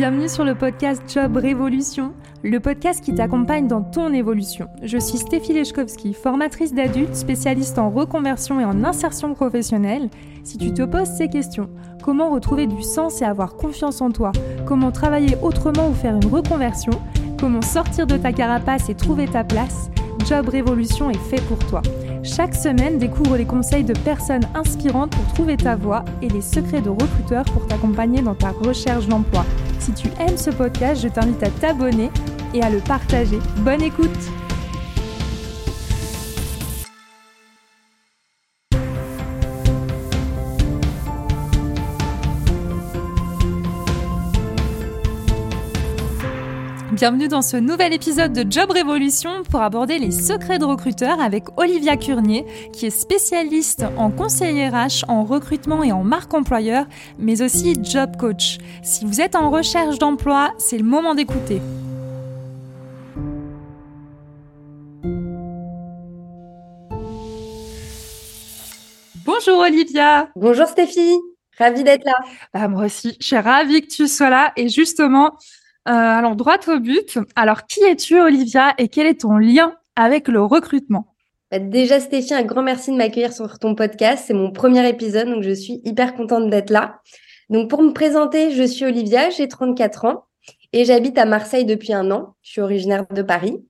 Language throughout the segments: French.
Bienvenue sur le podcast Job Révolution, le podcast qui t'accompagne dans ton évolution. Je suis Stéphie Lechkowski, formatrice d'adultes, spécialiste en reconversion et en insertion professionnelle. Si tu te poses ces questions, comment retrouver du sens et avoir confiance en toi, comment travailler autrement ou faire une reconversion, comment sortir de ta carapace et trouver ta place, Job Révolution est fait pour toi. Chaque semaine, découvre les conseils de personnes inspirantes pour trouver ta voie et les secrets de recruteurs pour t'accompagner dans ta recherche d'emploi. Si tu aimes ce podcast, je t'invite à t'abonner et à le partager. Bonne écoute Bienvenue dans ce nouvel épisode de Job Révolution pour aborder les secrets de recruteurs avec Olivia Curnier, qui est spécialiste en conseiller RH, en recrutement et en marque employeur, mais aussi job coach. Si vous êtes en recherche d'emploi, c'est le moment d'écouter. Bonjour Olivia. Bonjour Stéphie. Ravie d'être là. Bah, moi aussi, je suis ravie que tu sois là. Et justement, euh, alors, droit au but. Alors, qui es-tu, Olivia, et quel est ton lien avec le recrutement? Bah, Déjà, Stéphie, un grand merci de m'accueillir sur ton podcast. C'est mon premier épisode, donc je suis hyper contente d'être là. Donc, pour me présenter, je suis Olivia, j'ai 34 ans et j'habite à Marseille depuis un an. Je suis originaire de Paris.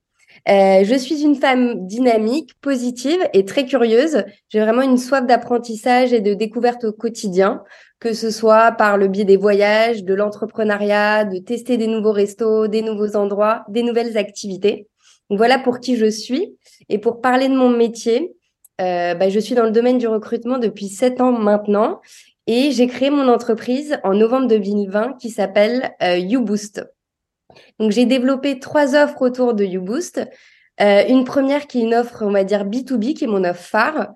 Euh, je suis une femme dynamique, positive et très curieuse. J'ai vraiment une soif d'apprentissage et de découverte au quotidien que ce soit par le biais des voyages, de l'entrepreneuriat, de tester des nouveaux restos, des nouveaux endroits, des nouvelles activités. voilà pour qui je suis. Et pour parler de mon métier, euh, bah, je suis dans le domaine du recrutement depuis sept ans maintenant. Et j'ai créé mon entreprise en novembre 2020 qui s'appelle euh, YouBoost. Donc j'ai développé trois offres autour de YouBoost. Euh, une première qui est une offre, on va dire B2B, qui est mon offre phare,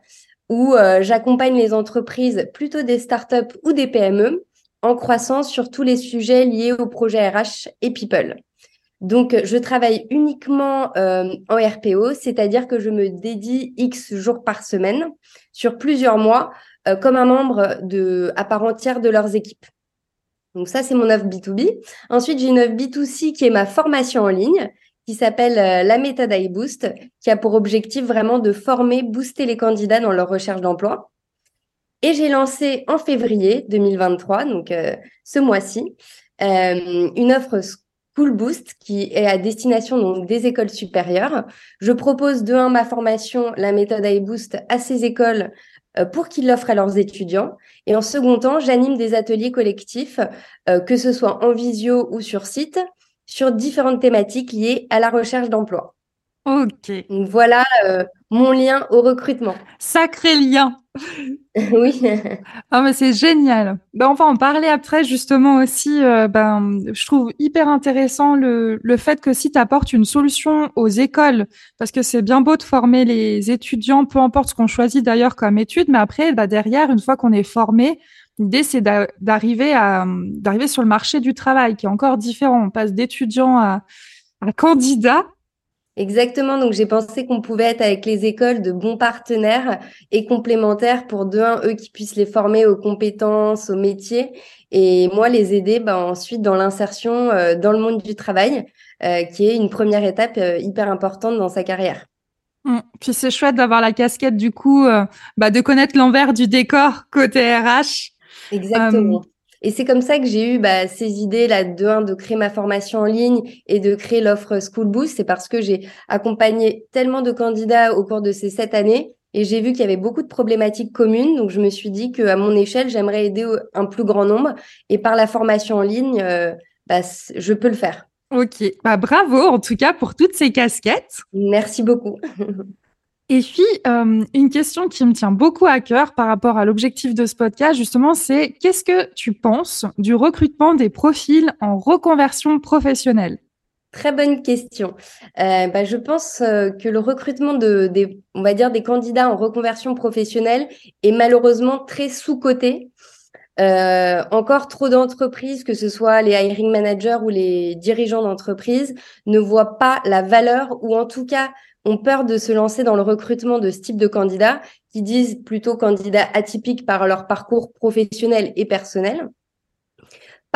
où euh, j'accompagne les entreprises, plutôt des startups ou des PME, en croissance sur tous les sujets liés au projet RH et People. Donc, je travaille uniquement euh, en RPO, c'est-à-dire que je me dédie X jours par semaine sur plusieurs mois euh, comme un membre de, à part entière de leurs équipes. Donc ça, c'est mon offre B2B. Ensuite, j'ai une offre B2C qui est ma formation en ligne qui s'appelle euh, la méthode iBoost, qui a pour objectif vraiment de former, booster les candidats dans leur recherche d'emploi. Et j'ai lancé en février 2023, donc euh, ce mois-ci, euh, une offre School Boost qui est à destination donc, des écoles supérieures. Je propose de un ma formation, la méthode iBoost, à ces écoles pour qu'ils l'offrent à leurs étudiants. Et en second temps, j'anime des ateliers collectifs, que ce soit en visio ou sur site, sur différentes thématiques liées à la recherche d'emploi. Ok. voilà euh, mon lien au recrutement. Sacré lien. oui. ah mais c'est génial. Ben, on va en parler après justement aussi. Euh, ben, je trouve hyper intéressant le, le fait que si tu apportes une solution aux écoles, parce que c'est bien beau de former les étudiants, peu importe ce qu'on choisit d'ailleurs comme étude, mais après, ben, derrière, une fois qu'on est formé, L'idée, c'est d'arriver à d'arriver sur le marché du travail, qui est encore différent. On passe d'étudiant à, à candidat. Exactement. Donc, j'ai pensé qu'on pouvait être avec les écoles de bons partenaires et complémentaires pour de un, eux qui puissent les former aux compétences, aux métiers, et moi les aider ben, ensuite dans l'insertion euh, dans le monde du travail, euh, qui est une première étape euh, hyper importante dans sa carrière. Mmh. Puis c'est chouette d'avoir la casquette du coup, bah, de connaître l'envers du décor côté RH Exactement. Et c'est comme ça que j'ai eu bah, ces idées là de un de créer ma formation en ligne et de créer l'offre School Boost. C'est parce que j'ai accompagné tellement de candidats au cours de ces sept années et j'ai vu qu'il y avait beaucoup de problématiques communes. Donc je me suis dit qu'à mon échelle, j'aimerais aider un plus grand nombre et par la formation en ligne, euh, bah, je peux le faire. Ok, bah, bravo en tout cas pour toutes ces casquettes. Merci beaucoup. Et puis, euh, une question qui me tient beaucoup à cœur par rapport à l'objectif de ce podcast, justement, c'est qu'est-ce que tu penses du recrutement des profils en reconversion professionnelle? Très bonne question. Euh, bah, je pense euh, que le recrutement de, des, candidats en reconversion professionnelle est malheureusement très sous-coté. Encore trop d'entreprises, que ce soit les hiring managers ou les dirigeants d'entreprise, ne voient pas la valeur ou en tout cas ont peur de se lancer dans le recrutement de ce type de candidats qui disent plutôt candidats atypiques par leur parcours professionnel et personnel.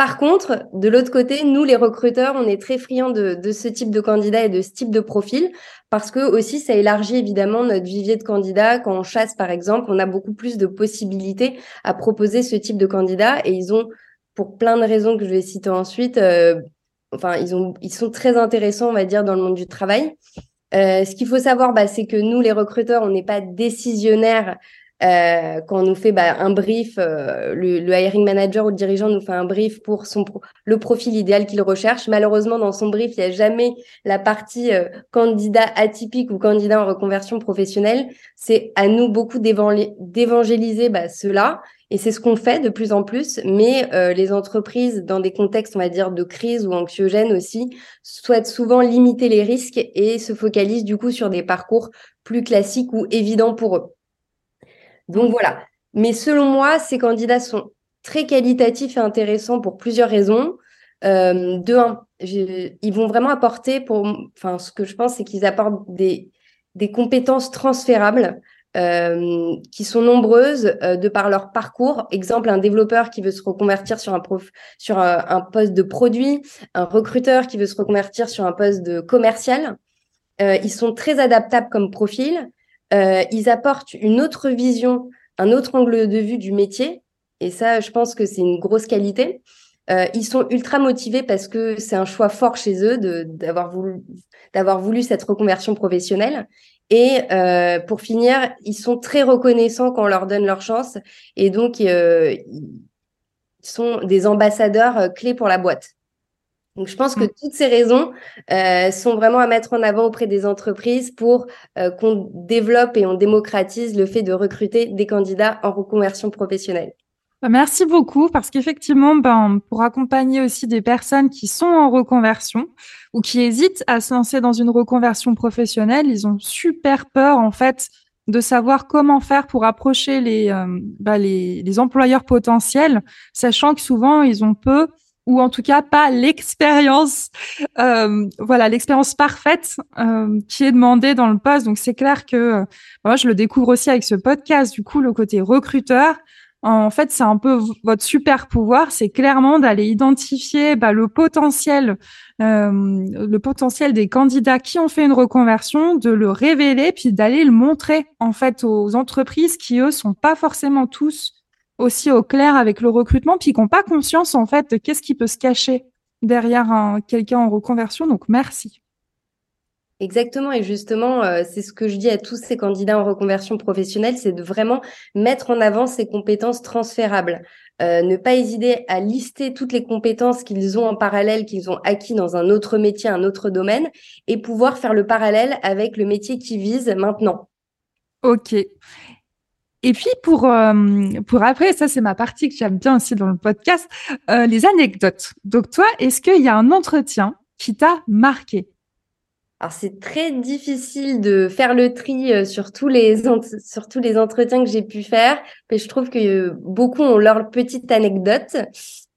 Par contre, de l'autre côté, nous, les recruteurs, on est très friands de, ce type de candidat et de ce type de profil parce que aussi, ça élargit évidemment notre vivier de candidats. Quand on chasse, par exemple, on a beaucoup plus de possibilités à proposer ce type de candidat et ils ont, pour plein de raisons que je vais citer ensuite, euh, enfin, ils, ont, ils sont très intéressants, on va dire, dans le monde du travail. Euh, ce qu'il faut savoir, bah, c'est que nous, les recruteurs, on n'est pas décisionnaires euh, quand on nous fait bah, un brief, euh, le, le, hiring manager ou le dirigeant nous fait un brief pour son le profil idéal qu'il recherche. Malheureusement, dans son brief, il n'y a jamais la partie euh, candidat atypique ou candidat en reconversion professionnelle. C'est à nous beaucoup d'évangéliser bah, cela. Et c'est ce qu'on fait de plus en plus, mais euh, les entreprises, dans des contextes, on va dire, de crise ou anxiogènes aussi, souhaitent souvent limiter les risques et se focalisent du coup sur des parcours plus classiques ou évidents pour eux. Donc voilà. Mais selon moi, ces candidats sont très qualitatifs et intéressants pour plusieurs raisons. Euh, de un, ils vont vraiment apporter, pour, enfin, ce que je pense, c'est qu'ils apportent des, des compétences transférables euh, qui sont nombreuses euh, de par leur parcours. Exemple, un développeur qui veut se reconvertir sur un, prof, sur un, un, poste de produit, un recruteur qui veut se reconvertir sur un poste de commercial. Euh, ils sont très adaptables comme profil. Euh, ils apportent une autre vision, un autre angle de vue du métier. Et ça, je pense que c'est une grosse qualité. Euh, ils sont ultra motivés parce que c'est un choix fort chez eux d'avoir voulu, voulu cette reconversion professionnelle. Et euh, pour finir, ils sont très reconnaissants quand on leur donne leur chance. Et donc, euh, ils sont des ambassadeurs euh, clés pour la boîte. Donc, je pense que mm. toutes ces raisons euh, sont vraiment à mettre en avant auprès des entreprises pour euh, qu'on développe et on démocratise le fait de recruter des candidats en reconversion professionnelle. Bah, merci beaucoup parce qu'effectivement, ben, pour accompagner aussi des personnes qui sont en reconversion ou qui hésitent à se lancer dans une reconversion professionnelle, ils ont super peur en fait de savoir comment faire pour approcher les, euh, bah, les, les employeurs potentiels, sachant que souvent ils ont peu ou en tout cas pas l'expérience, euh, voilà, l'expérience parfaite euh, qui est demandée dans le poste. Donc c'est clair que euh, moi je le découvre aussi avec ce podcast. Du coup, le côté recruteur, en fait, c'est un peu votre super pouvoir, c'est clairement d'aller identifier bah, le potentiel, euh, le potentiel des candidats qui ont fait une reconversion, de le révéler, puis d'aller le montrer en fait aux entreprises qui eux sont pas forcément tous aussi au clair avec le recrutement, puis qui n'ont pas conscience en fait de qu'est-ce qui peut se cacher derrière quelqu'un en reconversion. Donc merci. Exactement, et justement, euh, c'est ce que je dis à tous ces candidats en reconversion professionnelle, c'est de vraiment mettre en avant ces compétences transférables. Euh, ne pas hésiter à lister toutes les compétences qu'ils ont en parallèle, qu'ils ont acquis dans un autre métier, un autre domaine, et pouvoir faire le parallèle avec le métier qui vise maintenant. Ok. Et puis pour euh, pour après, ça c'est ma partie que j'aime bien aussi dans le podcast, euh, les anecdotes. Donc toi, est-ce qu'il y a un entretien qui t'a marqué? Alors c'est très difficile de faire le tri euh, sur tous les sur tous les entretiens que j'ai pu faire, mais je trouve que beaucoup ont leur petite anecdote.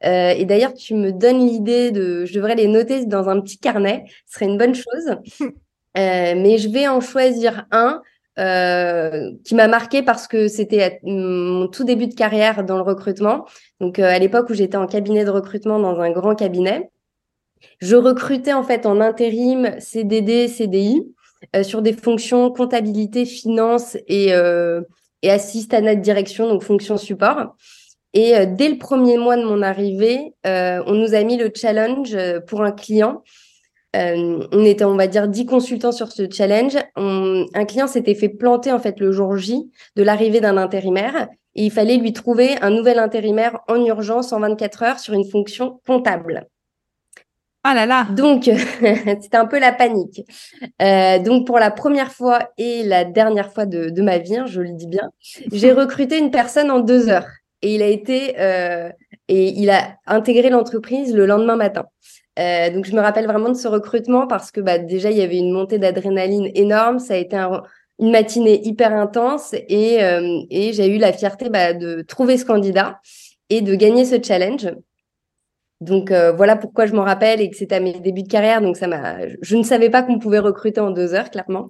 Euh, et d'ailleurs, tu me donnes l'idée de, je devrais les noter dans un petit carnet, ce serait une bonne chose. euh, mais je vais en choisir un euh, qui m'a marqué parce que c'était mon tout début de carrière dans le recrutement. Donc euh, à l'époque où j'étais en cabinet de recrutement dans un grand cabinet, je recrutais en fait en intérim, CDD, CDI euh, sur des fonctions comptabilité, finance et et assistanat de direction, donc fonction support. Et dès le premier mois de mon arrivée, on nous a mis le challenge pour un client euh, on était, on va dire, 10 consultants sur ce challenge. un client s'était fait planter en fait le jour J de l'arrivée d'un intérimaire et il fallait lui trouver un nouvel intérimaire en urgence en 24 heures sur une fonction comptable. Ah là là. Donc c'était un peu la panique. Euh, donc pour la première fois et la dernière fois de, ma vie, hein, je le dis bien, j'ai recruté une personne en deux heures et il a été euh, et il a intégré l'entreprise le lendemain matin. Euh, donc je me rappelle vraiment de ce recrutement parce que bah, déjà il y avait une montée d'adrénaline énorme, ça a été une matinée hyper intense et, euh, j'ai eu la fierté bah, de trouver ce candidat et de gagner ce challenge. Donc euh, voilà pourquoi je m'en rappelle et que c'était à mes débuts de carrière. Donc ça m'a, je ne savais pas qu'on pouvait recruter en deux heures clairement.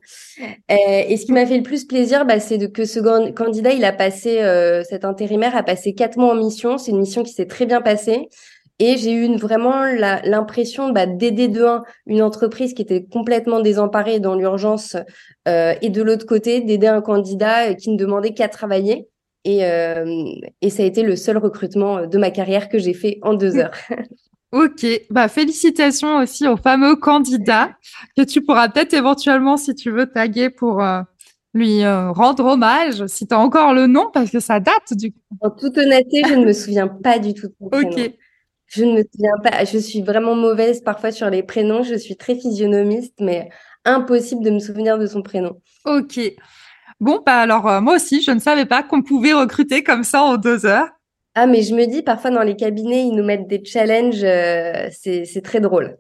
et ce qui m'a fait le plus plaisir, bah, c'est que ce candidat, il a passé cet intérimaire a passé quatre mois en mission. C'est une mission qui s'est très bien passée. Et j'ai eu vraiment l'impression bah, d'aider de un une entreprise qui était complètement désemparée dans l'urgence euh, et de l'autre côté d'aider un candidat qui ne demandait qu'à travailler. Et, euh, et ça a été le seul recrutement de ma carrière que j'ai fait en deux heures. Ok, bah félicitations aussi au fameux candidat que tu pourras peut-être éventuellement, si tu veux, taguer pour euh, lui euh, rendre hommage, si tu as encore le nom, parce que ça date du coup. En toute honnêteté, je ne me souviens pas du tout de Ok. Je ne me souviens pas, je suis vraiment mauvaise parfois sur les prénoms, je suis très physionomiste, mais impossible de me souvenir de son prénom. Ok. Bon, bah alors euh, moi aussi, je ne savais pas qu'on pouvait recruter comme ça en deux heures. Ah, mais je me dis, parfois dans les cabinets, ils nous mettent des challenges, euh, c'est très drôle.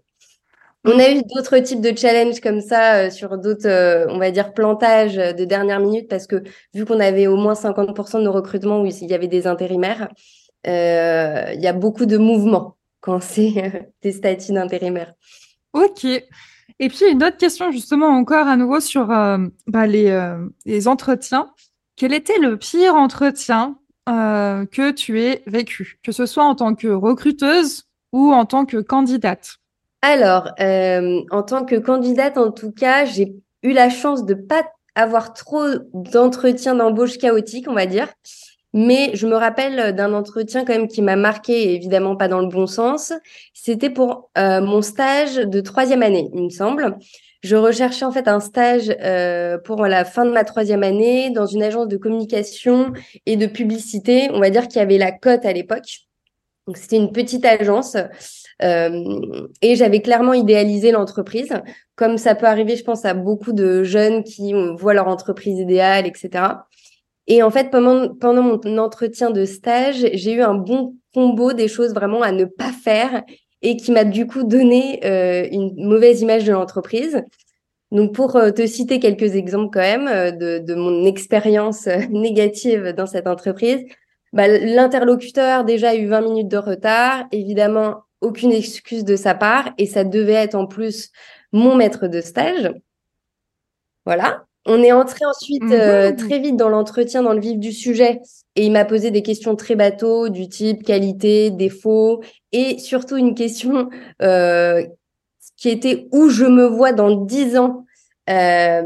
On a eu d'autres types de challenges comme ça euh, sur d'autres, euh, on va dire, plantages de dernière minute parce que vu qu'on avait au moins 50% de nos recrutements où il y avait des intérimaires, il y a beaucoup de mouvements quand c'est des statuts d'intérimaires. Ok. Et puis une autre question justement encore à nouveau sur bah, les, les entretiens. Quel était le pire entretien euh, que tu aies vécu, que ce soit en tant que recruteuse ou en tant que candidate? Alors, euh, en tant que candidate, en tout cas, j'ai eu la chance de pas avoir trop d'entretiens d'embauche chaotiques, on va dire. Mais je me rappelle d'un entretien quand même qui m'a marqué, évidemment pas dans le bon sens. C'était pour euh, mon stage de troisième année, il me semble. Je recherchais en fait un stage euh, pour la fin de ma troisième année dans une agence de communication et de publicité. On va dire qu'il y avait la cote à l'époque. Donc c'était une petite agence euh, et j'avais clairement idéalisé l'entreprise, comme ça peut arriver, je pense, à beaucoup de jeunes qui voient leur entreprise idéale, etc. Et en fait, pendant, pendant mon entretien de stage, j'ai eu un bon combo des choses vraiment à ne pas faire et qui m'a du coup donné euh, une mauvaise image de l'entreprise. Donc pour euh, te citer quelques exemples quand même euh, de, de mon expérience négative dans cette entreprise, bah, l'interlocuteur déjà a eu 20 minutes de retard, évidemment aucune excuse de sa part et ça devait être en plus mon maître de stage. Voilà. On est entré ensuite mmh très vite dans l'entretien, dans le vif du sujet, et il m'a posé des questions très bateaux du type qualité, défaut, et surtout une question euh, qui était où je me vois dans dix ans? Euh,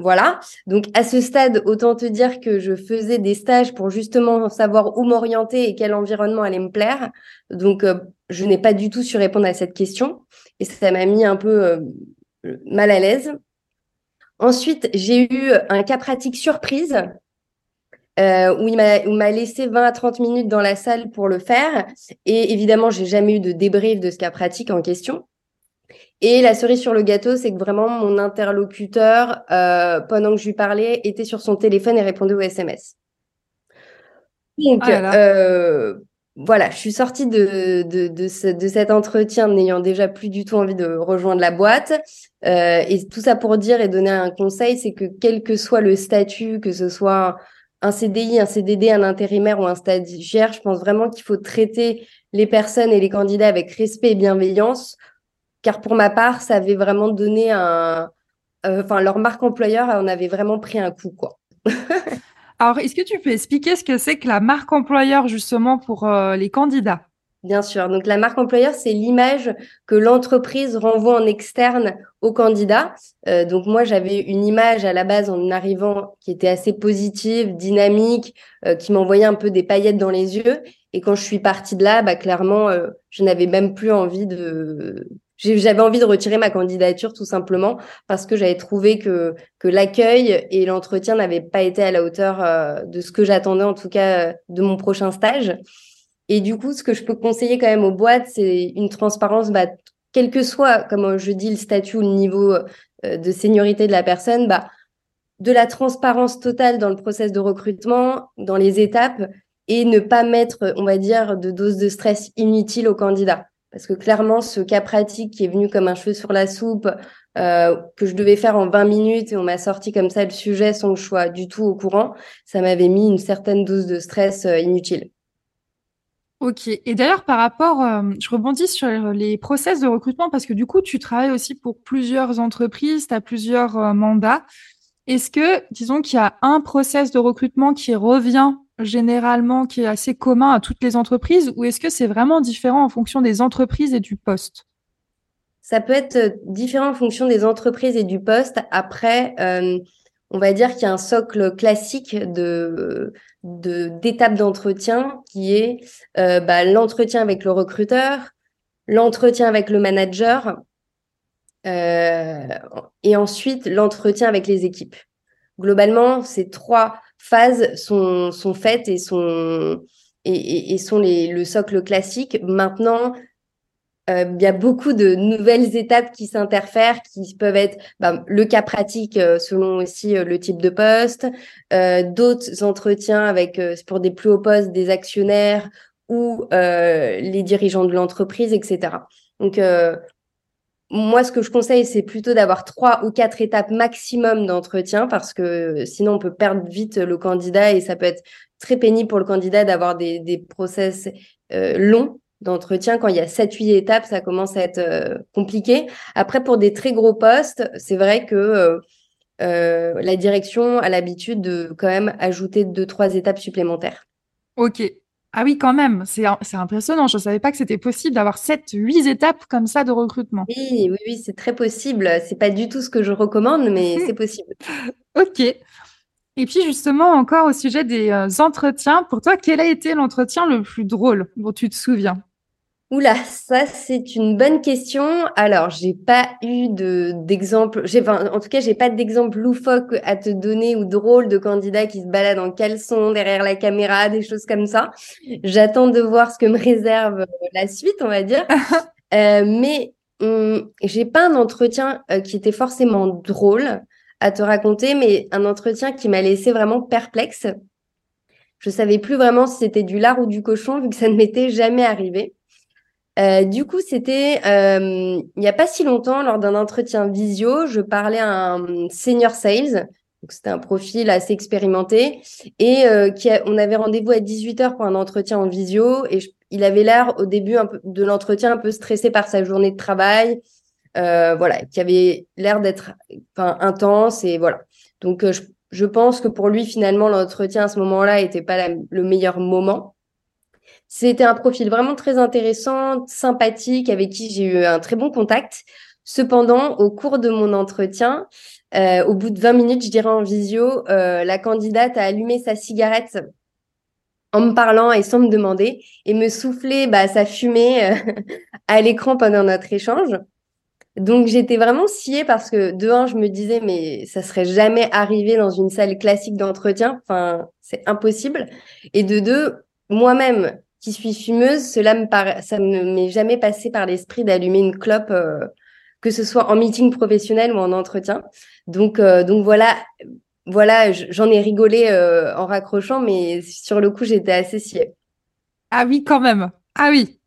voilà. Donc à ce stade, autant te dire que je faisais des stages pour justement savoir où m'orienter et quel environnement allait me plaire. Donc euh, je n'ai pas du tout su répondre à cette question et ça m'a mis un peu euh, mal à l'aise. Ensuite, j'ai eu un cas pratique surprise euh, où il m'a laissé 20 à 30 minutes dans la salle pour le faire. Et évidemment, j'ai jamais eu de débrief de ce cas pratique en question. Et la cerise sur le gâteau, c'est que vraiment mon interlocuteur, euh, pendant que je lui parlais, était sur son téléphone et répondait aux SMS. Donc, ah euh, voilà, je suis sortie de, de, de, cet entretien n'ayant déjà plus du tout envie de rejoindre la boîte. Euh, et tout ça pour dire et donner un conseil, c'est que quel que soit le statut, que ce soit un CDI, un CDD, un intérimaire ou un stagiaire, je pense vraiment qu'il faut traiter les personnes et les candidats avec respect et bienveillance, car pour ma part, ça avait vraiment donné un... Euh, enfin, leur marque employeur on avait vraiment pris un coup, quoi. Alors, est-ce que tu peux expliquer ce que c'est que la marque employeur justement pour euh, les candidats? Bien sûr. Donc, la marque employeur, c'est l'image que l'entreprise renvoie en externe aux candidats. Euh, donc, moi, j'avais une image à la base en arrivant qui était assez positive, dynamique, euh, qui m'envoyait un peu des paillettes dans les yeux. Et quand je suis partie de là, bah, clairement, je n'avais même plus envie de, j'avais envie de retirer ma candidature tout simplement parce que j'avais trouvé que, que l'accueil et l'entretien n'avaient pas été à la hauteur euh, de ce que j'attendais, en tout cas euh, de mon prochain stage. Et du coup, ce que je peux conseiller quand même aux boîtes, c'est une transparence, bah, quel que soit, comme je dis, le statut ou le niveau euh, de seniorité de la personne, bah, de la transparence totale dans le process de recrutement, dans les étapes, et ne pas mettre, on va dire, de dose de stress inutile aux candidats. Parce que clairement, ce cas pratique qui est venu comme un cheveu sur la soupe, euh, que je devais faire en 20 minutes et on m'a sorti comme ça le sujet sans que je sois du tout au courant, ça m'avait mis une certaine dose de stress euh, inutile. Ok. Et d'ailleurs, par rapport, euh, je rebondis sur les process de recrutement parce que du coup, tu travailles aussi pour plusieurs entreprises, tu as plusieurs mandats. Est-ce que, disons qu'il y a un process de recrutement qui revient généralement qui est assez commun à toutes les entreprises ou est-ce que c'est vraiment différent en fonction des entreprises et du poste? Ça peut être différent en fonction des entreprises et du poste. Après, euh, on va dire qu'il y a un socle classique de d'étapes d'entretien qui est euh, bah, l'entretien avec le recruteur, l'entretien avec le manager euh, et ensuite l'entretien avec les équipes. Globalement, ces trois phases sont, sont faites et sont, et, et, sont les, le socle classique. Maintenant, euh, il y a beaucoup de nouvelles étapes qui s'interfèrent, qui peuvent être bah, le cas pratique euh, selon aussi euh, le type de poste, d'autres entretiens avec pour des plus hauts postes, des actionnaires ou les dirigeants de l'entreprise, etc. Donc moi, ce que je conseille, c'est plutôt d'avoir trois ou quatre étapes maximum d'entretien parce que sinon, on peut perdre vite le candidat et ça peut être très pénible pour le candidat d'avoir des, process longs d'entretien. Quand il y a 7-8 étapes, ça commence à être euh, compliqué. Après, pour des très gros postes, c'est vrai que euh, euh, la direction a l'habitude de quand même ajouter deux, trois étapes supplémentaires. Ok. Ah oui, quand même, c'est impressionnant. Je ne savais pas que c'était possible d'avoir 7, 8 étapes comme ça de recrutement. Oui, oui, oui, c'est très possible. C'est pas du tout ce que je recommande, mais c'est possible. ok. Et puis justement, encore au sujet des entretiens, pour toi, quel a été l'entretien le plus drôle dont tu te souviens? Oula, ça c'est une bonne question. Alors, j'ai pas eu de d'exemple. J'ai, en tout cas, j'ai pas d'exemple loufoque à te donner ou drôle de candidats qui se baladent en caleçon derrière la caméra, des choses comme ça. J'attends de voir ce que me réserve euh, la suite, on va dire. euh, mais hum, j'ai pas un entretien euh, qui était forcément drôle à te raconter, mais un entretien qui m'a laissé vraiment perplexe. Je savais plus vraiment si c'était du lard ou du cochon vu que ça ne m'était jamais arrivé. Euh, du coup, c'était euh, il n'y a pas si longtemps, lors d'un entretien visio, je parlais à un senior sales. Donc, c'était un profil assez expérimenté. Et euh, qui on avait rendez-vous à 18h pour un entretien en visio. Et il avait l'air, au début de l'entretien, un peu stressé par sa journée de travail. Euh, voilà, qui avait l'air d'être intense. Et voilà. Donc, je, pense que pour lui, finalement, l'entretien à ce moment-là n'était pas le meilleur moment. C'était un profil vraiment très intéressant, sympathique, avec qui j'ai eu un très bon contact. Cependant, au cours de mon entretien, euh, au bout de 20 minutes, je dirais en visio, euh, la candidate a allumé sa cigarette en me parlant et sans me demander et me souffler bah, sa fumée euh, à l'écran pendant notre échange. Donc j'étais vraiment sciée parce que de un, je me disais mais ça serait jamais arrivé dans une salle classique d'entretien, enfin c'est impossible. Et de deux, moi-même, qui suis fumeuse, cela me paraît, ça ne m'est jamais passé par l'esprit d'allumer une clope, euh, que ce soit en meeting professionnel ou en entretien. Donc, euh, donc voilà, voilà, j'en ai rigolé euh, en raccrochant, mais sur le coup, j'étais assez sciée. Ah oui, quand même. Ah oui.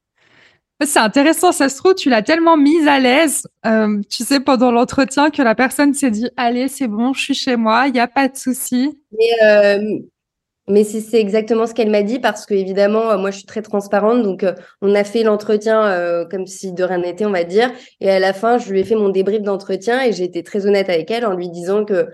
C'est intéressant, ça se trouve, tu l'as tellement mise à l'aise, tu sais, pendant l'entretien que la personne s'est dit, allez, c'est bon, je suis chez moi, il n'y a pas de souci. Mais, mais c'est exactement ce qu'elle m'a dit parce que évidemment, euh, moi, je suis très transparente. Donc, euh, on a fait l'entretien euh, comme si de rien n'était, on va dire. Et à la fin, je lui ai fait mon débrief d'entretien et j'ai été très honnête avec elle en lui disant que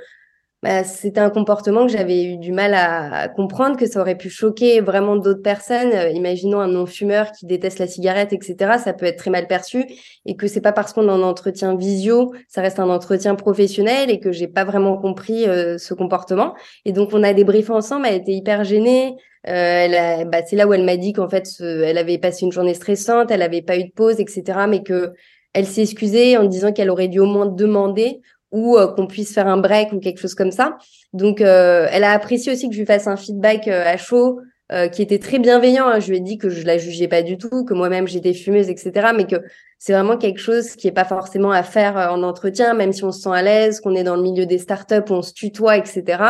bah, c'était un comportement que j'avais eu du mal à, comprendre, que ça aurait pu choquer vraiment d'autres personnes. Euh, imaginons un non-fumeur qui déteste la cigarette, etc. Ça peut être très mal perçu et que c'est pas parce qu'on en entretien visio, ça reste un entretien professionnel et que j'ai pas vraiment compris euh, ce comportement. Et donc on a débriefé ensemble. Elle était hyper gênée. Euh, elle bah, c'est là où elle m'a dit qu'en fait, elle avait passé une journée stressante, elle avait pas eu de pause, etc. Mais que elle s'est excusée en disant qu'elle aurait dû au moins demander ou euh, qu'on puisse faire un break ou quelque chose comme ça. Donc, euh, elle a apprécié aussi que je lui fasse un feedback euh, à chaud qui était très bienveillant. Hein. Je lui ai dit que je la jugeais pas du tout, que moi-même j'étais fumeuse, etc. Mais que c'est vraiment quelque chose qui est pas forcément à faire en entretien, même si on se sent à l'aise, qu'on est dans le milieu des startups, on se tutoie, etc.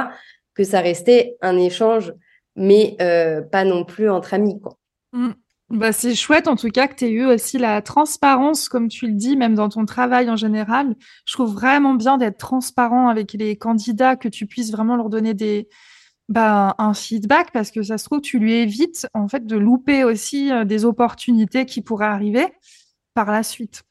Que ça restait un échange, mais pas non plus entre amis, quoi. Mmh. Bah, c'est chouette en tout cas que tu aies eu aussi la transparence, comme tu le dis, même dans ton travail en général. Je trouve vraiment bien d'être transparent avec les candidats, que tu puisses vraiment leur donner des, bah, un feedback parce que ça se trouve, tu lui évites en fait de louper aussi euh, des opportunités qui pourraient arriver par la suite.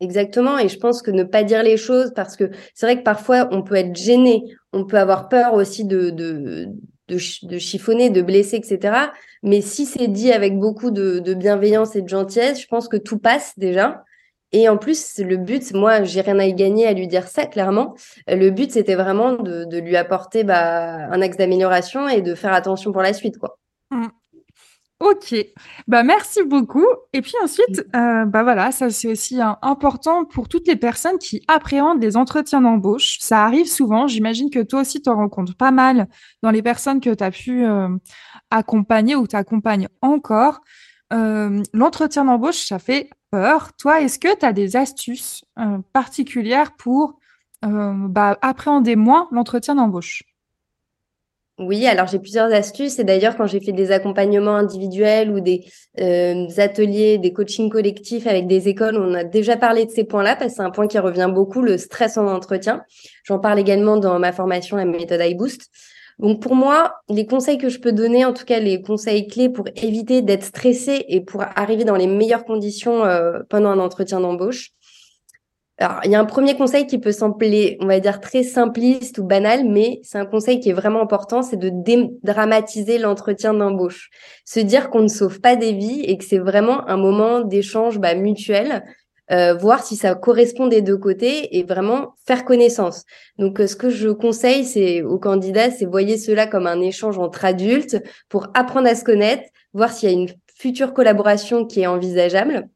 Exactement, et je pense que ne pas dire les choses, parce que c'est vrai que parfois on peut être gêné, on peut avoir peur aussi de, de de, chiffonner, de blesser, etc. Mais si c'est dit avec beaucoup de, bienveillance et de gentillesse, je pense que tout passe déjà. Et en plus, le but, moi, j'ai rien à y gagner à lui dire ça, clairement. Le but, c'était vraiment de, de, lui apporter bah, un axe d'amélioration et de faire attention pour la suite, quoi. Mmh. Ok, bah merci beaucoup. Et puis ensuite, euh, bah voilà, ça c'est aussi important pour toutes les personnes qui appréhendent les entretiens d'embauche. Ça arrive souvent. J'imagine que toi aussi, tu en rencontres pas mal dans les personnes que tu as pu euh, accompagner ou t'accompagnes encore. Euh, l'entretien d'embauche, ça fait peur. Toi, est-ce que tu as des astuces particulières pour bah, appréhender moins l'entretien d'embauche? Oui, alors j'ai plusieurs astuces et d'ailleurs quand j'ai fait des accompagnements individuels ou des euh, ateliers, des coachings collectifs avec des écoles, on a déjà parlé de ces points-là parce que c'est un point qui revient beaucoup, le stress en entretien. J'en parle également dans ma formation, la méthode iBoost. Donc pour moi, les conseils que je peux donner, en tout cas les conseils clés pour éviter d'être stressé et pour arriver dans les meilleures conditions euh, pendant un entretien d'embauche, alors, il y a un premier conseil qui peut sembler, on va dire, très simpliste ou banal, mais c'est un conseil qui est vraiment important, c'est de dédramatiser l'entretien d'embauche. Se dire qu'on ne sauve pas des vies et que c'est vraiment un moment d'échange bah, mutuel, euh, voir si ça correspond des deux côtés et vraiment faire connaissance. Donc, euh, ce que je conseille, c'est aux candidats, c'est voyez cela comme un échange entre adultes pour apprendre à se connaître, voir s'il y a une future collaboration qui est envisageable.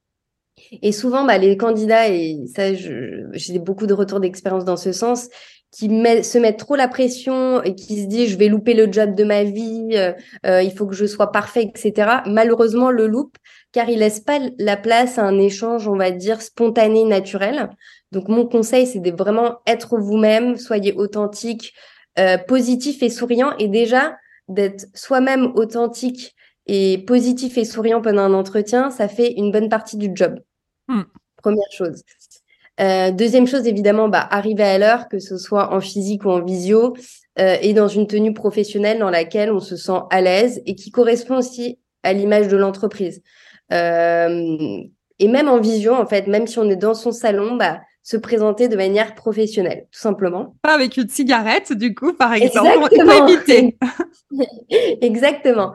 Et souvent, bah, les candidats, et ça, j'ai beaucoup de retours d'expérience dans ce sens, qui se mettent trop la pression et qui se disent je vais louper le job de ma vie, euh, euh, il faut que je sois parfait, etc. Malheureusement, le loupe car il laisse pas la place à un échange, on va dire, spontané, naturel. Donc, mon conseil, c'est de vraiment être vous-même, soyez authentique, euh, positif et souriant. Et déjà, d'être soi-même authentique et positif et souriant pendant un entretien, ça fait une bonne partie du job. Hmm. Première chose. Euh, deuxième chose, évidemment, bah, arriver à l'heure, que ce soit en physique ou en visio, euh, et dans une tenue professionnelle dans laquelle on se sent à l'aise et qui correspond aussi à l'image de l'entreprise. Euh, et même en visio, en fait, même si on est dans son salon, bah, se présenter de manière professionnelle, tout simplement. Pas avec une cigarette, du coup, par exemple, pour éviter. Exactement.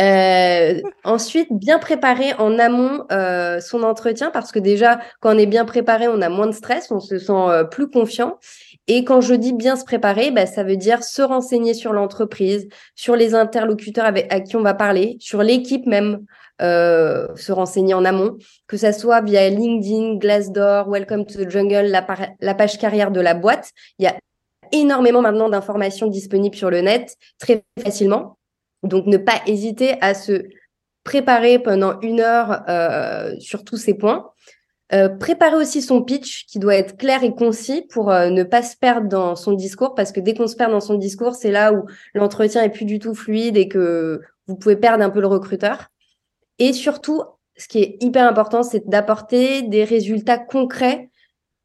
Euh, ensuite, bien préparer en amont euh, son entretien, parce que déjà, quand on est bien préparé, on a moins de stress, on se sent euh, plus confiant. Et quand je dis bien se préparer, bah, ça veut dire se renseigner sur l'entreprise, sur les interlocuteurs avec, à qui on va parler, sur l'équipe même. Euh, se renseigner en amont, que ça soit via LinkedIn, Glassdoor, Welcome to the Jungle, la, page carrière de la boîte. Il y a énormément maintenant d'informations disponibles sur le net très facilement. Donc ne pas hésiter à se préparer pendant une heure euh, sur tous ces points. Euh, préparer aussi son pitch qui doit être clair et concis pour euh, ne pas se perdre dans son discours parce que dès qu'on se perd dans son discours, c'est là où l'entretien est plus du tout fluide et que vous pouvez perdre un peu le recruteur. Et surtout, ce qui est hyper important, c'est d'apporter des résultats concrets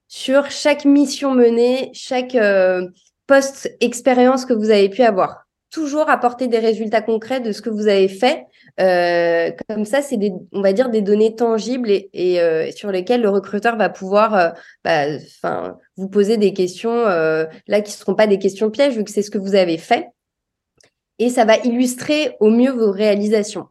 sur chaque mission menée, chaque euh, post-expérience que vous avez pu avoir. Toujours apporter des résultats concrets de ce que vous avez fait. Euh, comme ça, c'est des, on va dire des données tangibles et, et euh, sur lesquelles le recruteur va pouvoir, euh, bah, enfin, vous poser des questions là qui ne seront pas des questions pièges vu que c'est ce que vous avez fait. Et ça va illustrer au mieux vos réalisations.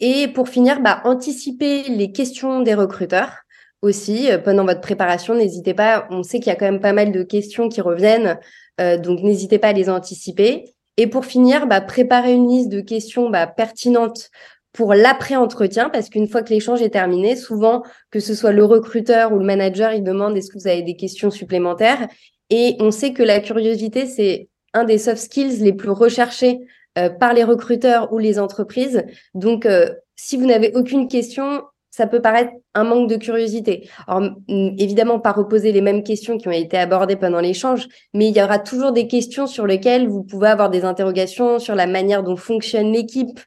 Et pour finir, bah, anticiper les questions des recruteurs aussi euh, pendant votre préparation. N'hésitez pas, on sait qu'il y a quand même pas mal de questions qui reviennent, euh, donc n'hésitez pas à les anticiper. Et pour finir, bah, préparer une liste de questions bah, pertinentes pour l'après-entretien, parce qu'une fois que l'échange est terminé, souvent, que ce soit le recruteur ou le manager, il demande est-ce que vous avez des questions supplémentaires. Et on sait que la curiosité, c'est un des soft skills les plus recherchés euh, par les recruteurs ou les entreprises. Donc, euh, si vous n'avez aucune question, ça peut paraître un manque de curiosité. Alors, évidemment, pas reposer les mêmes questions qui ont été abordées pendant l'échange, mais il y aura toujours des questions sur lesquelles vous pouvez avoir des interrogations sur la manière dont fonctionne l'équipe,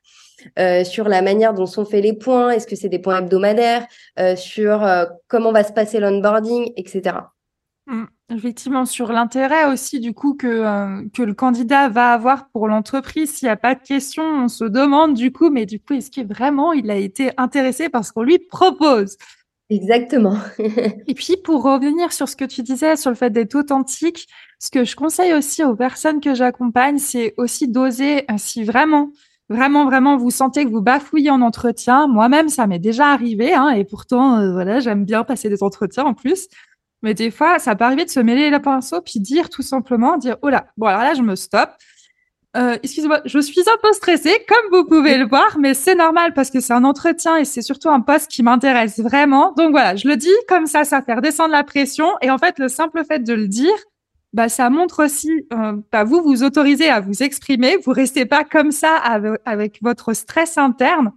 euh, sur la manière dont sont faits les points, est-ce que c'est des points hebdomadaires, euh, sur comment va se passer l'onboarding, etc. Effectivement, sur l'intérêt aussi du coup que, euh, que le candidat va avoir pour l'entreprise, s'il n'y a pas de questions, on se demande du coup, mais du coup, est-ce qu'il vraiment il a été intéressé par ce qu'on lui propose? Exactement. Et puis, pour revenir sur ce que tu disais, sur le fait d'être authentique, ce que je conseille aussi aux personnes que j'accompagne, c'est aussi d'oser, euh, si vraiment, vraiment, vraiment, vous sentez que vous bafouillez en entretien. Moi-même, ça m'est déjà arrivé, hein, et pourtant, euh, voilà, j'aime bien passer des entretiens en plus. Mais des fois, ça peut arriver de se mêler les pinceaux, puis dire tout simplement, dire, oh là, bon, alors là, je me stoppe. Euh, excusez-moi, je suis un peu stressée, comme vous pouvez le voir, mais c'est normal parce que c'est un entretien et c'est surtout un poste qui m'intéresse vraiment. Donc voilà, je le dis comme ça, ça fait redescendre la pression. Et en fait, le simple fait de le dire, bah, ça montre aussi, euh, bah, vous vous autorisez à vous exprimer, vous restez pas comme ça avec, votre stress interne.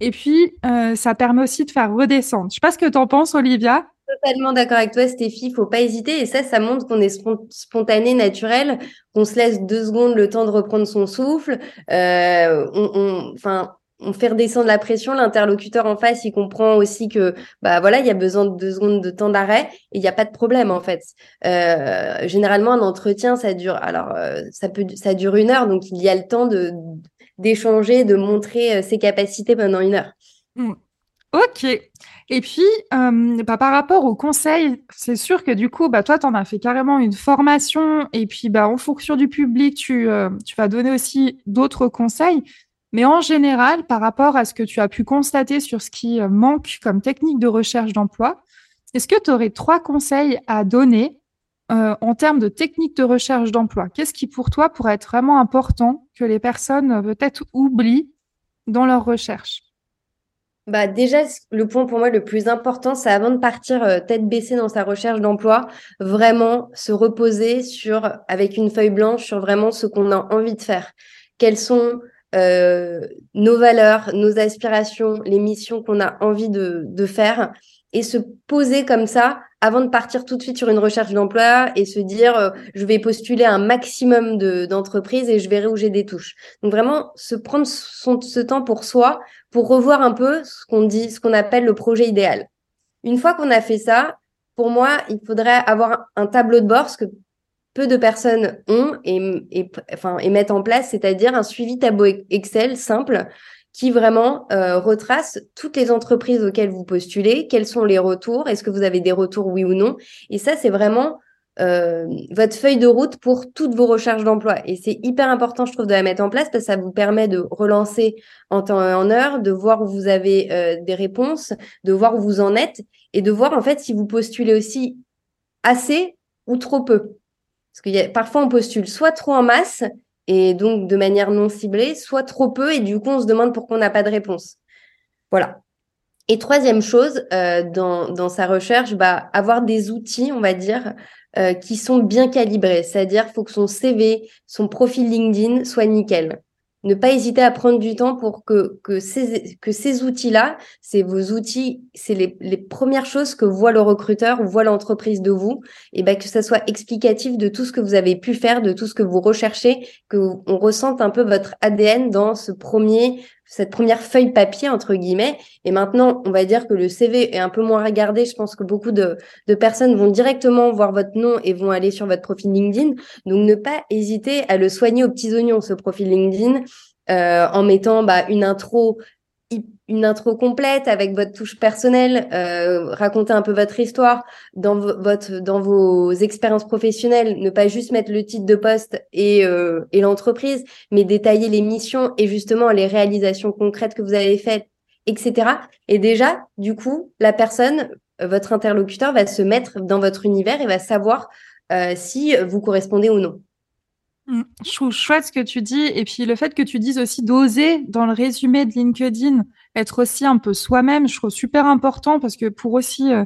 Et puis, euh, ça permet aussi de faire redescendre. Je sais pas ce que tu en penses, Olivia. Totalement d'accord avec toi, Stéphie. Faut pas hésiter. Et ça, ça montre qu'on est spontané, naturel, qu'on se laisse deux secondes le temps de reprendre son souffle. Euh, on, enfin, on fait redescendre la pression. L'interlocuteur en face, il comprend aussi que, bah voilà, il y a besoin de deux secondes de temps d'arrêt et il n'y a pas de problème en fait. Euh, généralement, un entretien, ça dure. Alors, euh, ça peut, ça dure une heure, donc il y a le temps de d'échanger, de montrer ses capacités pendant une heure. Mmh. Ok. Et puis, euh, bah, par rapport au conseil, c'est sûr que du coup, bah, toi, tu en as fait carrément une formation et puis bah, en fonction du public, tu, euh, tu vas donner aussi d'autres conseils. Mais en général, par rapport à ce que tu as pu constater sur ce qui euh, manque comme technique de recherche d'emploi, est-ce que tu aurais trois conseils à donner en termes de technique de recherche d'emploi? Qu'est-ce qui pour toi pourrait être vraiment important que les personnes peut-être oublient dans leur recherche? Bah déjà, le point pour moi le plus important, c'est avant de partir euh, tête baissée dans sa recherche d'emploi, vraiment se reposer sur, avec une feuille blanche, sur vraiment ce qu'on a envie de faire. Quelles sont euh, nos valeurs, nos aspirations, les missions qu'on a envie de, de faire? Et se poser comme ça avant de partir tout de suite sur une recherche d'emploi et se dire euh, je vais postuler un maximum d'entreprises et je verrai où j'ai des touches. Donc vraiment se prendre son, ce temps pour soi pour revoir un peu ce qu'on dit, ce qu'on appelle le projet idéal. Une fois qu'on a fait ça, pour moi, il faudrait avoir un tableau de bord, ce que peu de personnes ont et, et, enfin, et mettent en place, c'est-à-dire un suivi tableau Excel simple qui vraiment euh, retrace toutes les entreprises auxquelles vous postulez, quels sont les retours, est-ce que vous avez des retours oui ou non. Et ça, c'est vraiment euh, votre feuille de route pour toutes vos recherches d'emploi. Et c'est hyper important, je trouve, de la mettre en place parce que ça vous permet de relancer en temps et en heure, de voir où vous avez euh, des réponses, de voir où vous en êtes et de voir en fait si vous postulez aussi assez ou trop peu. Parce que parfois on postule soit trop en masse et donc de manière non ciblée, soit trop peu et du coup on se demande pourquoi on n'a pas de réponse. Voilà. Et troisième chose, euh, dans, dans sa recherche, bah, avoir des outils, on va dire, euh, qui sont bien calibrés. C'est-à-dire, faut que son CV, son profil LinkedIn soit nickel ne pas hésiter à prendre du temps pour que, que ces, que ces outils-là, c'est vos outils, c'est les, les, premières choses que voit le recruteur voit l'entreprise de vous, et ben que ça soit explicatif de tout ce que vous avez pu faire, de tout ce que vous recherchez, que on ressente un peu votre ADN dans ce premier cette première feuille papier entre guillemets. Et maintenant, on va dire que le CV est un peu moins regardé. Je pense que beaucoup de, personnes vont directement voir votre nom et vont aller sur votre profil LinkedIn. Donc, ne pas hésiter à le soigner aux petits oignons, ce profil LinkedIn, euh, en mettant bah, une intro une intro complète avec votre touche personnelle, euh, raconter un peu votre histoire dans votre dans vos expériences professionnelles, ne pas juste mettre le titre de poste et euh, et l'entreprise, mais détailler les missions et justement les réalisations concrètes que vous avez faites, etc. Et déjà, du coup, la personne, votre interlocuteur, va se mettre dans votre univers et va savoir euh, si vous correspondez ou non. Mmh. Je trouve chouette ce que tu dis. Et puis le fait que tu dises aussi d'oser dans le résumé de LinkedIn, être aussi un peu soi-même, je trouve super important parce que pour aussi, euh,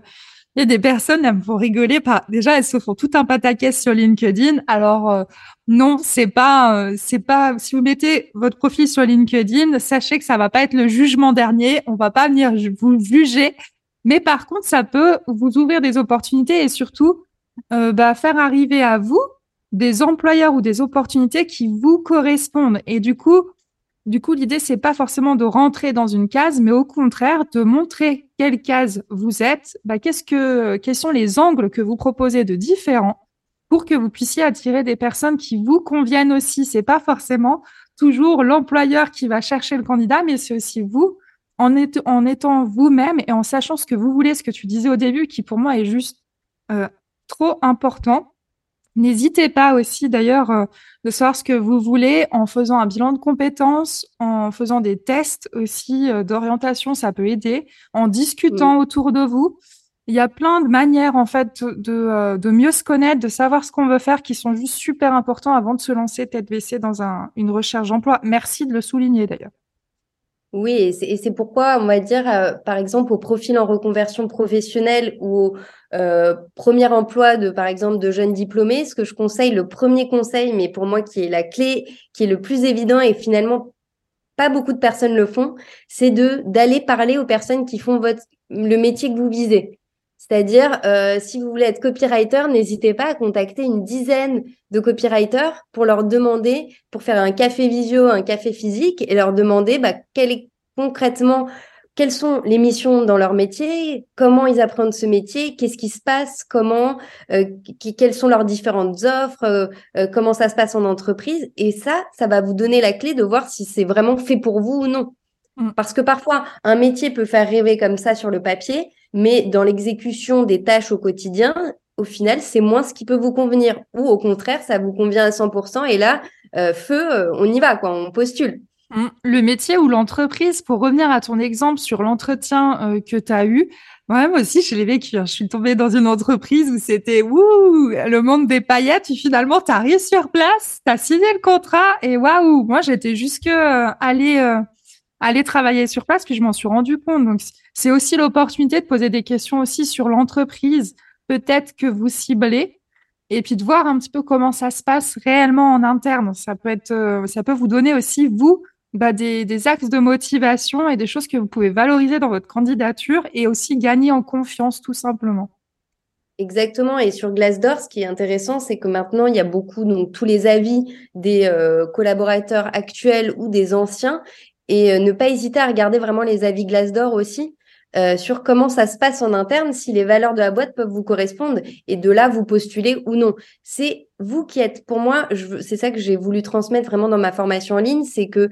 il y a des personnes, elles me font rigoler. Par... Déjà, elles se font tout un pataquès sur LinkedIn. Alors euh, non, c'est pas, euh, c'est pas. Si vous mettez votre profil sur LinkedIn, sachez que ça va pas être le jugement dernier. On va pas venir vous juger. Mais par contre, ça peut vous ouvrir des opportunités et surtout bah, faire arriver à vous des employeurs ou des opportunités qui vous correspondent. Et du coup, du coup, l'idée, c'est pas forcément de rentrer dans une case, mais au contraire, de montrer quelle case vous êtes, bah, qu'est-ce que, quels sont les angles que vous proposez de différents pour que vous puissiez attirer des personnes qui vous conviennent aussi. C'est pas forcément toujours l'employeur qui va chercher le candidat, mais c'est aussi vous, en, étant vous-même et en sachant ce que vous voulez, ce que tu disais au début, qui pour moi est juste euh, trop important. N'hésitez pas aussi d'ailleurs euh, de savoir ce que vous voulez en faisant un bilan de compétences, en faisant des tests aussi euh, d'orientation, ça peut aider, en discutant autour de vous. Il y a plein de manières en fait de, euh, de mieux se connaître, de savoir ce qu'on veut faire qui sont juste super importants avant de se lancer tête baissée dans un, une recherche d'emploi. Merci de le souligner d'ailleurs. Oui, et c'est pourquoi on va dire, euh, par exemple, au profil en reconversion professionnelle ou au euh, premier emploi de, par exemple, de jeunes diplômés, ce que je conseille, le premier conseil, mais pour moi qui est la clé, qui est le plus évident et finalement pas beaucoup de personnes le font, c'est de d'aller parler aux personnes qui font votre le métier que vous visez. C'est-à-dire, euh, si vous voulez être copywriter, n'hésitez pas à contacter une dizaine de copywriters pour leur demander, pour faire un café visio, un café physique, et leur demander bah, quel est concrètement quelles sont les missions dans leur métier, comment ils apprennent ce métier, qu'est-ce qui se passe, comment, euh, quelles sont leurs différentes offres, euh, euh, comment ça se passe en entreprise. Et ça, ça va vous donner la clé de voir si c'est vraiment fait pour vous ou non. Mm. Parce que parfois, un métier peut faire rêver comme ça sur le papier, mais dans l'exécution des tâches au quotidien, au final, c'est moins ce qui peut vous convenir. Ou au contraire, ça vous convient à 100%. Et là, euh, feu, euh, on y va, quoi, on postule. Mm. Le métier ou l'entreprise, pour revenir à ton exemple sur l'entretien euh, que tu as eu, moi aussi, je l'ai vécu. Hein. Je suis tombée dans une entreprise où c'était wouh, le monde des paillettes. Et finalement, tu arrives sur place, tu as signé le contrat et waouh, moi, j'étais jusque allée aller travailler sur place, puis je m'en suis rendu compte. Donc, c'est aussi l'opportunité de poser des questions aussi sur l'entreprise, peut-être que vous ciblez, et puis de voir un petit peu comment ça se passe réellement en interne. Ça peut euh, vous donner aussi vous bah, des, des, axes de motivation et des choses que vous pouvez valoriser dans votre candidature et aussi gagner en confiance tout simplement. Exactement. Et sur Glassdoor, ce qui est intéressant, c'est que maintenant, il y a beaucoup, donc tous les avis des euh, collaborateurs actuels ou des anciens et euh, ne pas hésiter à regarder vraiment les avis Glassdoor aussi euh, sur comment ça se passe en interne, si les valeurs de la boîte peuvent vous correspondre et de là vous postuler ou non. C'est vous qui êtes, pour moi, c'est ça que j'ai voulu transmettre vraiment dans ma formation en ligne, c'est que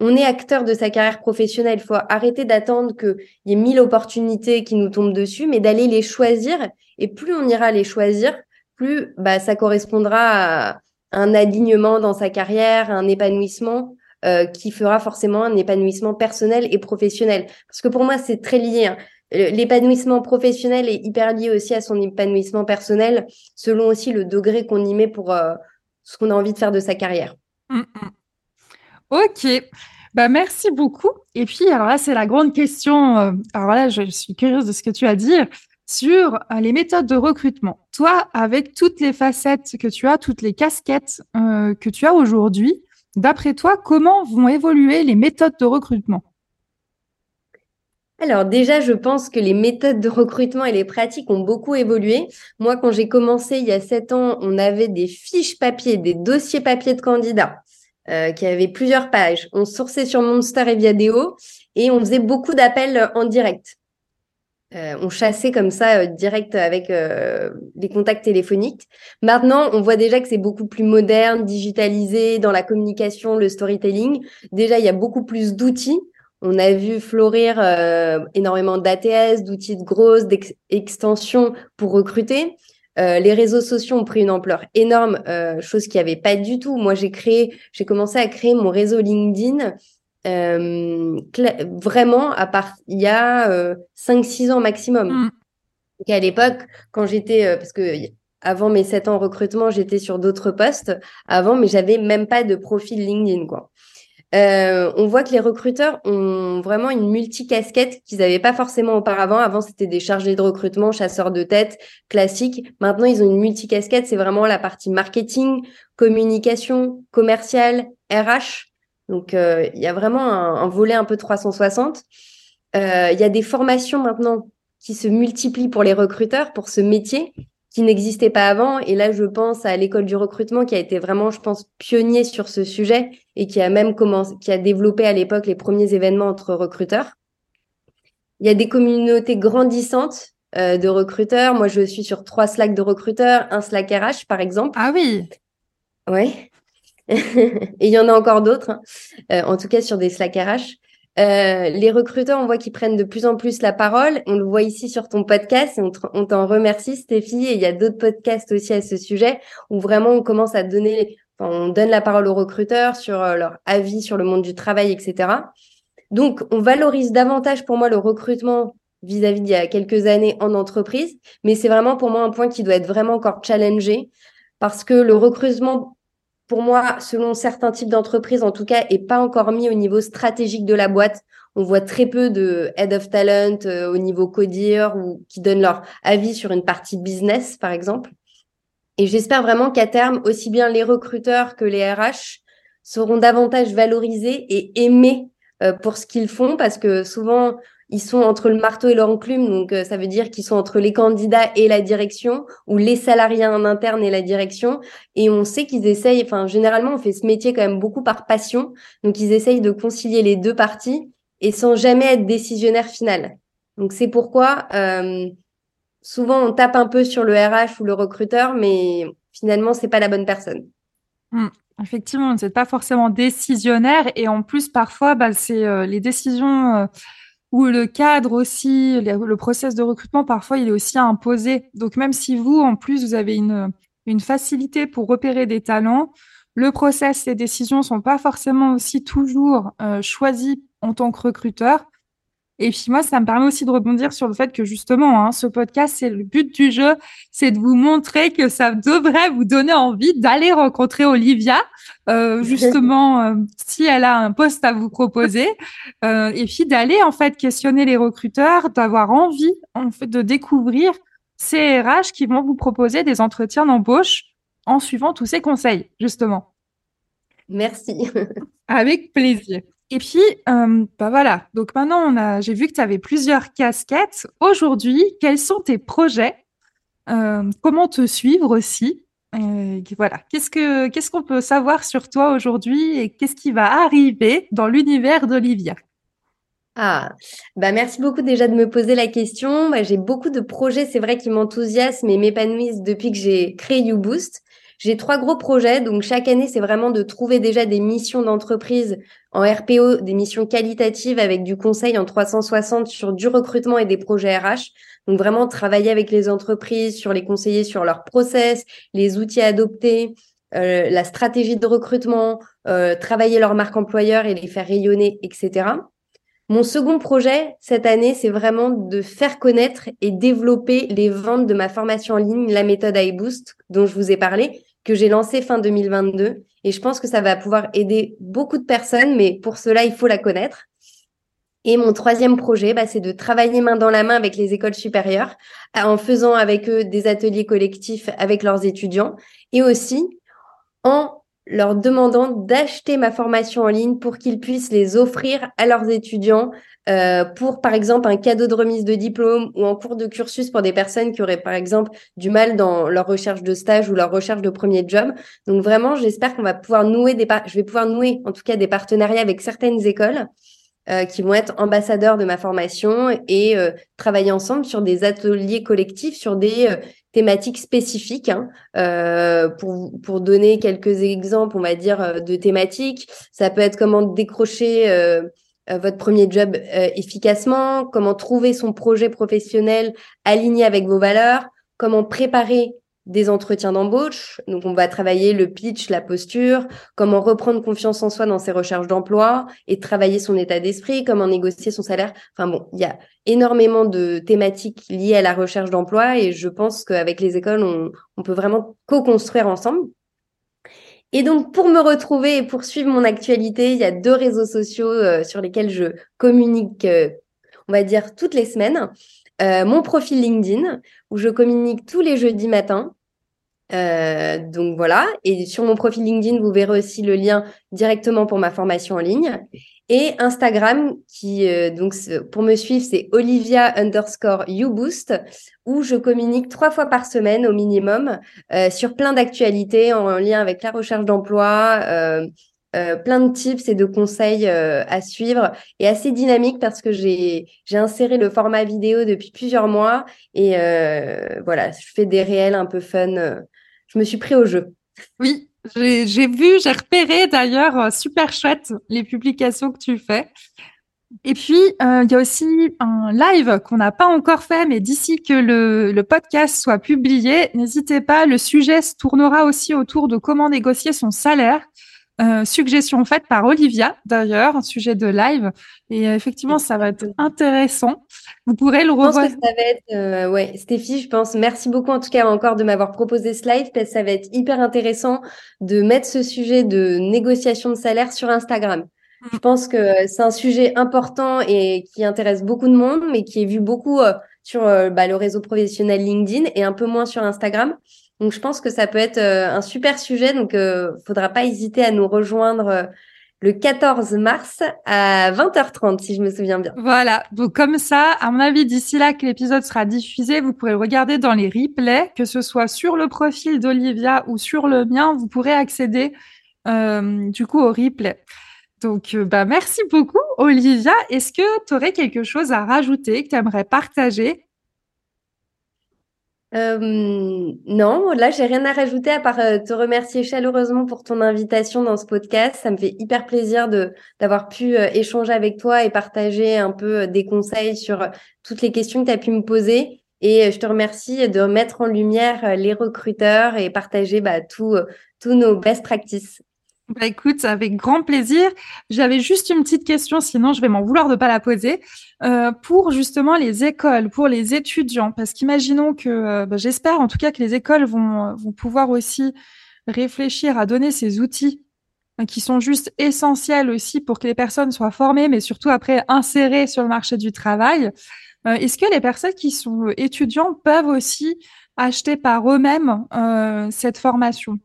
on est acteur de sa carrière professionnelle. Il faut arrêter d'attendre qu'il y ait mille opportunités qui nous tombent dessus, mais d'aller les choisir. Et plus on ira les choisir, plus bah, ça correspondra à un alignement dans sa carrière, un épanouissement. Euh, qui fera forcément un épanouissement personnel et professionnel. Parce que pour moi, c'est très lié. Hein. L'épanouissement professionnel est hyper lié aussi à son épanouissement personnel, selon aussi le degré qu'on y met pour euh, ce qu'on a envie de faire de sa carrière. Mmh, mmh. Ok. Bah, merci beaucoup. Et puis, alors là, c'est la grande question. Euh, alors là, je suis curieuse de ce que tu as à dire sur les méthodes de recrutement. Toi, avec toutes les facettes que tu as, toutes les casquettes que tu as aujourd'hui, D'après toi, comment vont évoluer les méthodes de recrutement? Alors déjà, je pense que les méthodes de recrutement et les pratiques ont beaucoup évolué. Moi, quand j'ai commencé il y a sept ans, on avait des fiches papier, des dossiers papier de candidats euh, qui avaient plusieurs pages. On sourçait sur Monster et Viadeo et on faisait beaucoup d'appels en direct. Euh, on chassait comme ça euh, direct avec euh, les contacts téléphoniques. Maintenant, on voit déjà que c'est beaucoup plus moderne, digitalisé dans la communication, le storytelling. Déjà, il y a beaucoup plus d'outils. On a vu fleurir énormément d'ATS, d'outils de grosses, d'extensions pour recruter. les réseaux sociaux ont pris une ampleur énorme, chose qu'il n'y avait pas du tout. Moi, j'ai créé, j'ai commencé à créer mon réseau LinkedIn euh, vraiment, à part il y a euh, 5-6 ans maximum. Mm. à l'époque, quand j'étais, euh, parce que avant mes 7 ans en recrutement, j'étais sur d'autres postes avant, mais j'avais même pas de profil LinkedIn, quoi. Euh, on voit que les recruteurs ont vraiment une multicasquette qu'ils n'avaient pas forcément auparavant. Avant, c'était des chargés de recrutement, chasseurs de tête, classiques. Maintenant, ils ont une multicasquette. C'est vraiment la partie marketing, communication, commercial, RH. Donc, euh, il y a vraiment un, volet un peu 360. Euh, il y a des formations maintenant qui se multiplient pour les recruteurs, pour ce métier qui n'existait pas avant. Et là, je pense à l'école du recrutement qui a été vraiment, je pense, pionnier sur ce sujet et qui a même commencé, qui a développé à l'époque les premiers événements entre recruteurs. Il y a des communautés grandissantes euh, de recruteurs. Moi, je suis sur trois Slack de recruteurs, un Slack RH, par exemple. Ah oui. Ouais. Et il y en a encore d'autres, hein. euh, en tout cas sur des Slack RH. les recruteurs, on voit qu'ils prennent de plus en plus la parole. On le voit ici sur ton podcast et on t'en remercie, Stéphie. Et il y a d'autres podcasts aussi à ce sujet où vraiment on commence à donner, on donne la parole aux recruteurs sur leur avis sur le monde du travail, etc. Donc, on valorise davantage pour moi le recrutement vis-à-vis d'il y a quelques années en entreprise, mais c'est vraiment pour moi un point qui doit être vraiment encore challengé parce que le recrutement, pour moi, selon certains types d'entreprises en tout cas, est pas encore mis au niveau stratégique de la boîte. On voit très peu de head of talent euh, au niveau codir ou qui donnent leur avis sur une partie business, par exemple. Et j'espère vraiment qu'à terme, aussi bien les recruteurs que les RH seront davantage valorisés et aimés euh, pour ce qu'ils font parce que souvent ils sont entre le marteau et l'enclume, donc euh, ça veut dire qu'ils sont entre les candidats et la direction, ou les salariés en interne et la direction. Et on sait qu'ils essayent, enfin généralement on fait ce métier quand même beaucoup par passion, donc ils essayent de concilier les deux parties et sans jamais être décisionnaire final. Donc c'est pourquoi euh, souvent on tape un peu sur le RH ou le recruteur, mais finalement c'est pas la bonne personne. Mmh. Effectivement, c'est pas forcément décisionnaire et en plus parfois, bah, c'est euh, les décisions euh, ou le cadre aussi, le, process de recrutement parfois il est aussi imposé. Donc même si vous en plus vous avez une facilité pour repérer des talents, le process, les décisions sont pas forcément aussi toujours euh, choisis en tant que recruteur. Et puis moi, ça me permet aussi de rebondir sur le fait que justement, hein, ce podcast, c'est le but du jeu, c'est de vous montrer que ça devrait vous donner envie d'aller rencontrer Olivia, euh, justement, euh, si elle a un poste à vous proposer, euh, et puis d'aller en fait questionner les recruteurs, d'avoir envie en fait de découvrir ces RH qui vont vous proposer des entretiens d'embauche en suivant tous ces conseils, justement. Merci. Avec plaisir. Et puis, euh, bah voilà. Donc maintenant, j'ai vu que tu avais plusieurs casquettes. Aujourd'hui, quels sont tes projets? Euh, Comment te suivre aussi? Voilà. Qu'est-ce que, qu'est-ce qu'on peut savoir sur toi aujourd'hui et qu'est-ce qui va arriver dans l'univers d'Olivia? Ah, bah merci beaucoup déjà de me poser la question. Bah, j'ai beaucoup de projets, c'est vrai, qui m'enthousiasment et m'épanouissent depuis que j'ai créé YouBoost. J'ai trois gros projets. Donc, chaque année, c'est vraiment de trouver déjà des missions d'entreprise en RPO, des missions qualitatives avec du conseil en 360 sur du recrutement et des projets RH. Donc, vraiment travailler avec les entreprises sur les conseillers sur leur process, les outils adoptés, euh, la stratégie de recrutement, euh, travailler leur marque employeur et les faire rayonner, etc. Mon second projet cette année, c'est vraiment de faire connaître et développer les ventes de ma formation en ligne, la méthode iBoost, dont je vous ai parlé, que j'ai lancé fin 2022. Et je pense que ça va pouvoir aider beaucoup de personnes, mais pour cela, il faut la connaître. Et mon troisième projet, bah, c'est de travailler main dans la main avec les écoles supérieures, en faisant avec eux des ateliers collectifs avec leurs étudiants, et aussi en leur demandant d'acheter ma formation en ligne pour qu'ils puissent les offrir à leurs étudiants euh, pour, par exemple, un cadeau de remise de diplôme ou en cours de cursus pour des personnes qui auraient, par exemple, du mal dans leur recherche de stage ou leur recherche de premier job. Donc vraiment, j'espère qu'on va pouvoir nouer des, je vais pouvoir nouer en tout cas des partenariats avec certaines écoles euh, qui vont être ambassadeurs de ma formation et euh, travailler ensemble sur des ateliers collectifs, sur des euh, thématiques spécifiques. Hein. pour, pour donner quelques exemples, on va dire, de thématiques, ça peut être comment décrocher votre premier job efficacement, comment trouver son projet professionnel aligné avec vos valeurs, comment préparer des entretiens d'embauche. Donc, on va travailler le pitch, la posture, comment reprendre confiance en soi dans ses recherches d'emploi et travailler son état d'esprit, comment négocier son salaire. Enfin bon, il y a énormément de thématiques liées à la recherche d'emploi et je pense qu'avec les écoles, on, peut vraiment co-construire ensemble. Et donc, pour me retrouver et poursuivre mon actualité, il y a deux réseaux sociaux euh, sur lesquels je communique, euh, on va dire, toutes les semaines. Euh, mon profil LinkedIn où je communique tous les jeudis matins. Euh, donc voilà. Et sur mon profil LinkedIn, vous verrez aussi le lien directement pour ma formation en ligne. Et Instagram, qui euh, donc pour me suivre, c'est Olivia underscore YouBoost, où je communique trois fois par semaine au minimum sur plein d'actualités en lien avec la recherche d'emploi, euh, plein de tips et de conseils euh, à suivre et assez dynamique parce que j'ai j'ai inséré le format vidéo depuis plusieurs mois et euh, voilà, je fais des réels un peu fun. Je me suis pris au jeu. Oui, j'ai vu, j'ai repéré d'ailleurs super chouette les publications que tu fais. Et puis, euh, il y a aussi un live qu'on n'a pas encore fait, mais d'ici que le, podcast soit publié, n'hésitez pas, le sujet se tournera aussi autour de comment négocier son salaire. Euh, suggestion faite par Olivia, d'ailleurs, un sujet de live. Et euh, effectivement, ça va être intéressant. Vous pourrez le revoir. Je pense que ça va être, euh, ouais, Stéphie, je pense. Merci beaucoup en tout cas encore de m'avoir proposé ce live parce que ça va être hyper intéressant de mettre ce sujet de négociation de salaire sur Instagram. Je mm. pense que c'est un sujet important et qui intéresse beaucoup de monde, mais qui est vu beaucoup sur bah, le réseau professionnel LinkedIn et un peu moins sur Instagram. Donc, je pense que ça peut être euh, un super sujet. Donc, euh, faudra pas hésiter à nous rejoindre euh, le 14 mars à 20h30, si je me souviens bien. Voilà. Donc, comme ça, à mon avis, d'ici là que l'épisode sera diffusé, vous pourrez le regarder dans les replays, que ce soit sur le profil d'Olivia ou sur le mien, vous pourrez accéder du coup au replay. Donc, bah, merci beaucoup, Olivia. Est-ce que tu aurais quelque chose à rajouter que tu aimerais partager? Euh, non, là, j'ai rien à rajouter à part euh, te remercier chaleureusement pour ton invitation dans ce podcast. Ça me fait hyper plaisir de d'avoir pu euh, échanger avec toi et partager un peu des conseils sur toutes les questions que tu as pu me poser. Et je te remercie de mettre en lumière les recruteurs et partager bah, tous nos best practices. Bah écoute, avec grand plaisir. J'avais juste une petite question, sinon je vais m'en vouloir de pas la poser. Euh, pour justement les écoles, pour les étudiants, parce qu'imaginons que, euh, bah, j'espère en tout cas que les écoles vont, pouvoir aussi réfléchir à donner ces outils euh, qui sont juste essentiels aussi pour que les personnes soient formées, mais surtout après insérées sur le marché du travail. Est-ce que les personnes qui sont étudiants peuvent aussi acheter par eux-mêmes cette formation?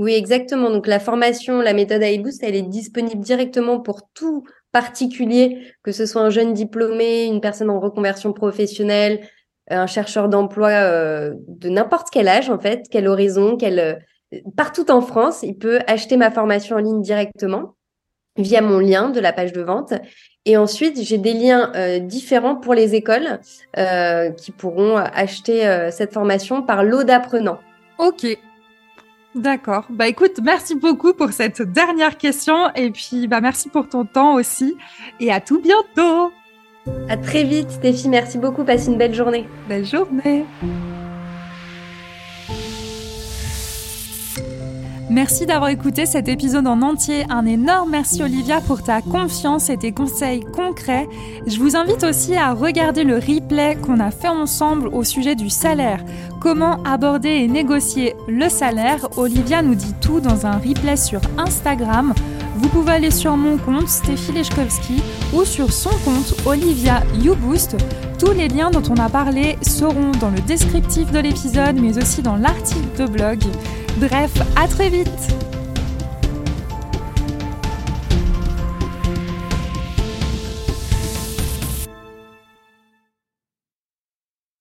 Oui, exactement. Donc la formation, la méthode iBoost, elle est disponible directement pour tout particulier, que ce soit un jeune diplômé, une personne en reconversion professionnelle, un chercheur d'emploi euh, de n'importe quel âge en fait, quel horizon, quel euh, partout en France, il peut acheter ma formation en ligne directement via mon lien de la page de vente. Et ensuite, j'ai des liens euh, différents pour les écoles qui pourront acheter cette formation par lot d'apprenants. Ok, D'accord. Bah écoute, merci beaucoup pour cette dernière question et puis bah merci pour ton temps aussi et à tout bientôt. À très vite Stéphie, merci beaucoup, passe une belle journée. Belle journée. Merci d'avoir écouté cet épisode en entier. Un énorme merci Olivia pour ta confiance et tes conseils concrets. Je vous invite aussi à regarder le replay qu'on a fait ensemble au sujet du salaire. Comment aborder et négocier le salaire? Olivia nous dit tout dans un replay sur Instagram. Vous pouvez aller sur mon compte Stéphie Lechkowski ou sur son compte Olivia YouBoost. Tous les liens dont on a parlé seront dans le descriptif de l'épisode mais aussi dans l'article de blog. Bref, à très vite